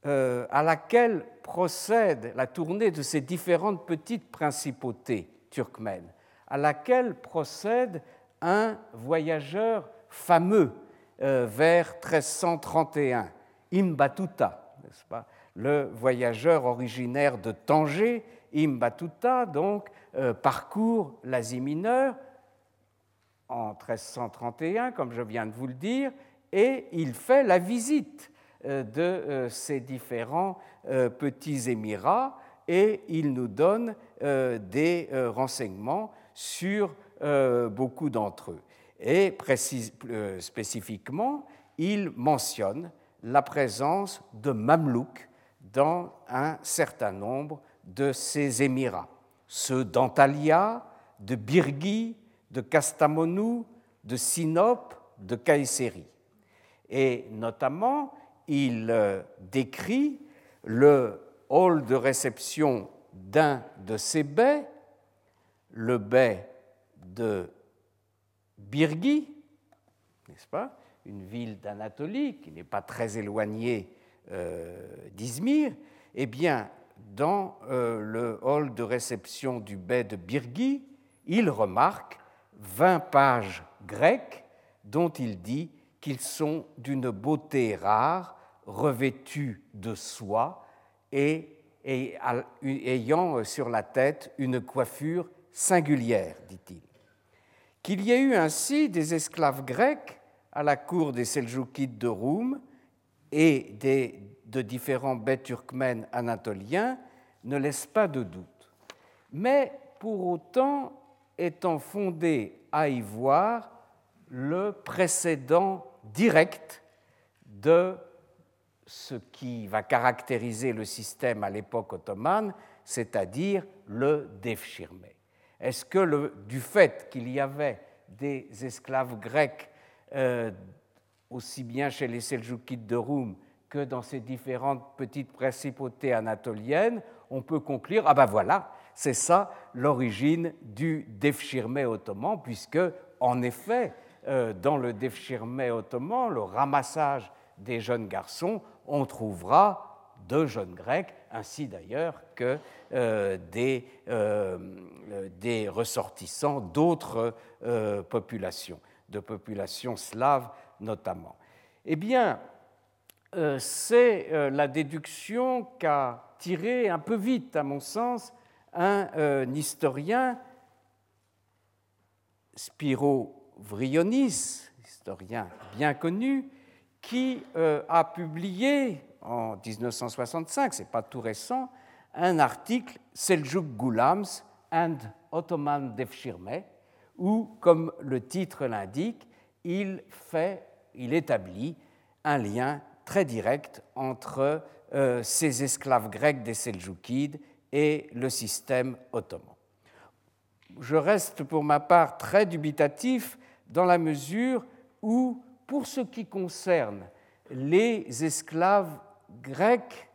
euh, à laquelle procède la tournée de ces différentes petites principautés turkmènes, à laquelle procède un voyageur fameux vers 1331, Imbatuta, n'est-ce pas? Le voyageur originaire de Tanger, Imbatuta, donc, euh, parcourt l'Asie mineure en 1331, comme je viens de vous le dire, et il fait la visite euh, de euh, ces différents petits émirats et il nous donne des renseignements sur beaucoup d'entre eux. Et spécifiquement, il mentionne la présence de Mamelouks dans un certain nombre de ces émirats, ceux d'Antalya, de Birgi, de Kastamonu, de Sinope, de Kayseri. Et notamment, il euh, décrit le hall de réception d'un de ces baies, le baie de Birgi, n'est-ce pas? Une ville d'Anatolie qui n'est pas très éloignée d'Izmir, eh bien, dans le hall de réception du bey de Birgi, il remarque 20 pages grecques dont il dit qu'ils sont d'une beauté rare, revêtus de soie et, ayant sur la tête une coiffure singulière, dit-il. Qu'il y ait eu ainsi des esclaves grecs à la cour des Seljoukides de Roum et des, de différents bêtes turkmènes anatoliens ne laisse pas de doute. Mais pour autant, étant fondé à y voir le précédent direct de ce qui va caractériser le système à l'époque ottomane, c'est-à-dire le devshirme. Est-ce que du fait qu'il y avait des esclaves grecs euh, aussi bien chez les Seljoukides de Roum que dans ces différentes petites principautés anatoliennes, on peut conclure ah ben voilà, c'est ça l'origine du Devshirme ottoman, puisque en effet, euh, dans le Devshirme ottoman, le ramassage des jeunes garçons, on trouvera de jeunes grecs, ainsi d'ailleurs que euh, des, euh, des, ressortissants d'autres populations, de populations slaves notamment. Eh bien, c'est la déduction qu'a tirée un peu vite, à mon sens, un historien, Spiro Vrionis, historien bien connu, qui euh, a publié en 1965, c'est pas tout récent, un article Seljuk Gulams and Ottoman Devshirme, où, comme le titre l'indique, il fait, il établit un lien très direct entre euh, ces esclaves grecs des Seljoukides et le système ottoman. Je reste pour ma part très dubitatif dans la mesure où, pour ce qui concerne les esclaves grecs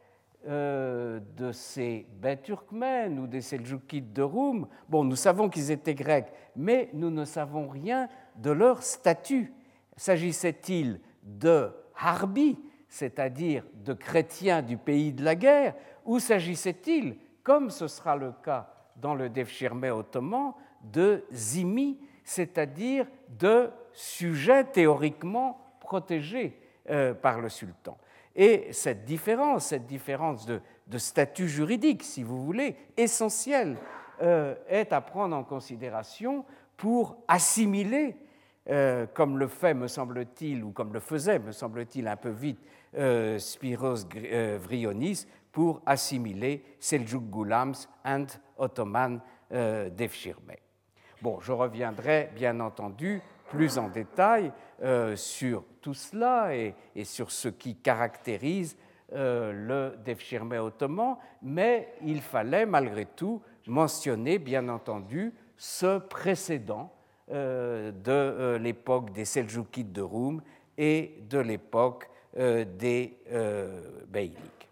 euh, de ces bêtes turkmènes ou des Seljoukides de Roum, bon, nous savons qu'ils étaient grecs, mais nous ne savons rien de leur statut. S'agissait-il de Harbi, c'est-à-dire de chrétiens du pays de la guerre, ou s'agissait-il, comme ce sera le cas dans le Devshirme ottoman, de Zimi, c'est-à-dire de sujets théoriquement protégés euh, par le sultan. Et cette différence, cette différence de, statut juridique, si vous voulez, essentielle, euh, est à prendre en considération pour assimiler, euh, comme le fait, me semble-t-il, ou comme le faisait, me semble-t-il, un peu vite Spiros Vrionis, pour assimiler Seljuk Gulams and Ottoman Devshirme. Bon, je reviendrai bien entendu plus en détail euh, sur tout cela et, sur ce qui caractérise euh, le Devshirme ottoman, mais il fallait malgré tout mentionner bien entendu ce précédent euh, de l'époque des Seljoukides de Roum et de l'époque des Beyliks.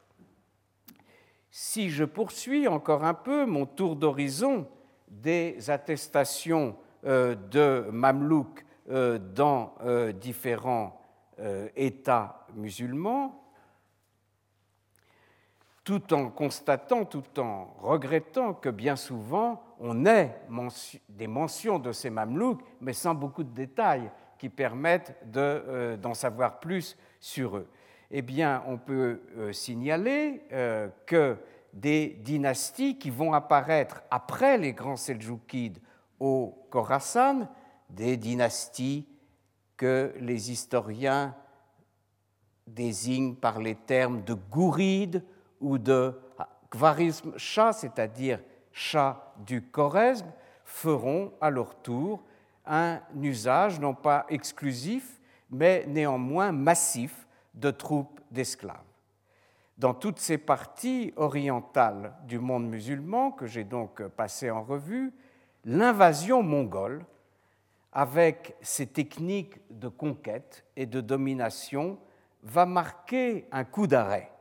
Si je poursuis encore un peu mon tour d'horizon des attestations de Mamelouks dans euh, différents États musulmans, tout en constatant, tout en regrettant que bien souvent on ait des mentions de ces Mamelouks, mais sans beaucoup de détails qui permettent d'en savoir plus sur eux. Eh bien, on peut signaler que des dynasties qui vont apparaître après les grands Seljoukides au Khorasan, des dynasties que les historiens désignent par les termes de Gouride ou de Khwarizm Shah, c'est-à-dire Shah du Khorezm, feront à leur tour un usage non pas exclusif, mais néanmoins massif de troupes d'esclaves. Dans toutes ces parties orientales du monde musulman que j'ai donc passé en revue, l'invasion mongole, avec ses techniques de conquête et de domination, va marquer un coup d'arrêt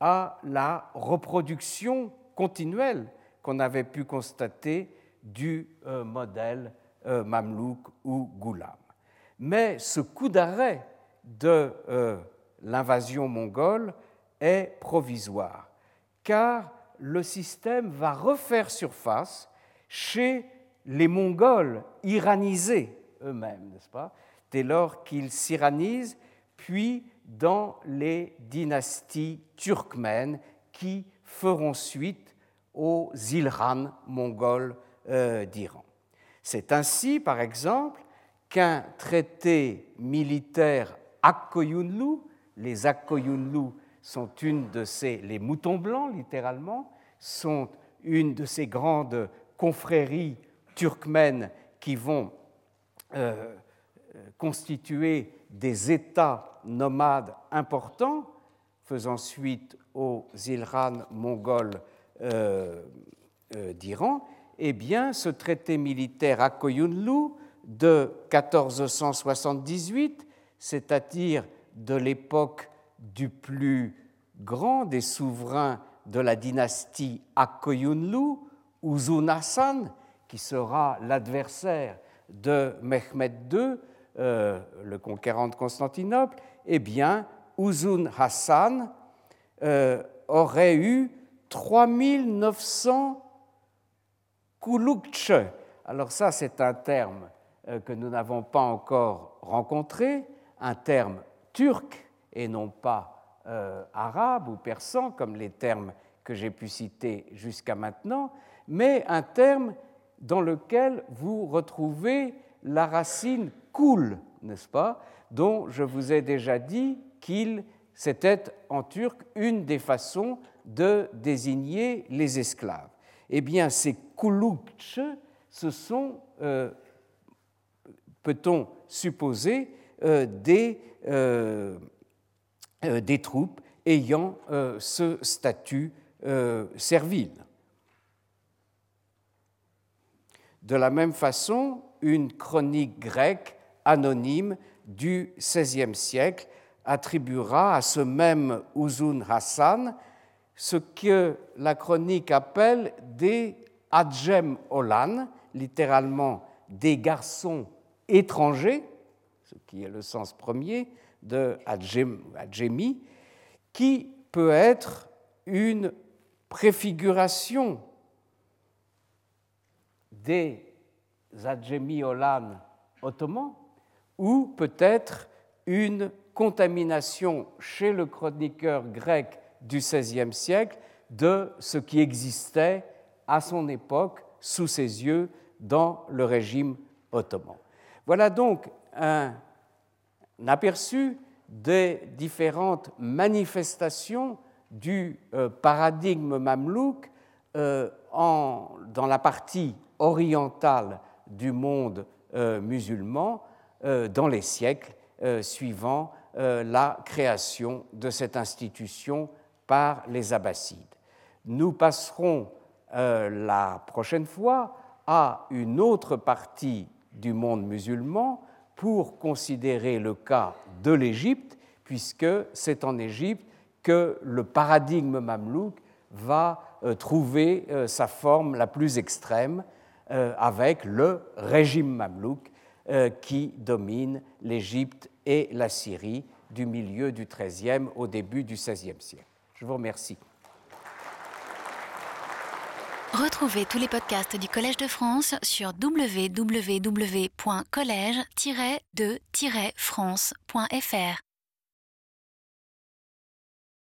à la reproduction continuelle qu'on avait pu constater du euh, modèle euh, mamelouk ou goulam. Mais ce coup d'arrêt de l'invasion mongole est provisoire, car le système va refaire surface chez les Mongols iranisés eux-mêmes, n'est-ce pas Dès lors qu'ils s'iranisent, puis dans les dynasties turkmènes qui feront suite aux Ilran mongols euh, d'Iran. C'est ainsi, par exemple, qu'un traité militaire Akkoyunlu, les Akkoyunlu sont une de ces, les moutons blancs littéralement, sont une de ces grandes confréries turkmènes qui vont euh, constituer des États nomades importants, faisant suite aux Ilran mongols euh, euh, d'Iran, eh bien, ce traité militaire à Koyunlu de 1478, c'est-à-dire de l'époque du plus grand des souverains de la dynastie Akkoyunlu, Uzun Hassan, qui sera l'adversaire de Mehmed II, euh, le conquérant de Constantinople, eh bien, Uzun Hassan euh, aurait eu 3900 kouloukche. Alors ça, c'est un terme euh, que nous n'avons pas encore rencontré, un terme turc et non pas arabe ou persan, comme les termes que j'ai pu citer jusqu'à maintenant, mais un terme dans lequel vous retrouvez la racine cool, n'est-ce pas, dont je vous ai déjà dit qu'il c'était en turc une des façons de désigner les esclaves. Eh bien, ces kulukç, ce sont, euh, peut-on supposer, euh, des, euh, des, troupes ayant ce statut servile. De la même façon, une chronique grecque anonyme du XVIe siècle attribuera à ce même Uzun Hassan ce que la chronique appelle des adjem olan, littéralement des garçons étrangers, ce qui est le sens premier de adjemi, qui peut être une préfiguration des adjemi olan ottomans ou peut-être une contamination chez le chroniqueur grec du XVIe siècle de ce qui existait à son époque sous ses yeux dans le régime ottoman. Voilà donc un, aperçu des différentes manifestations du euh, paradigme mamelouk euh, dans la partie orientale du monde euh, musulman dans les siècles suivant la création de cette institution par les Abbassides. Nous passerons euh, la prochaine fois à une autre partie du monde musulman pour considérer le cas de l'Égypte, puisque c'est en Égypte que le paradigme mamelouk va euh, trouver euh, sa forme la plus extrême avec le régime mamelouk qui domine l'Égypte et la Syrie du milieu du XIIIe au début du XVIe siècle. Je vous remercie. Retrouvez tous les podcasts du Collège de France sur www.collège-de-france.fr.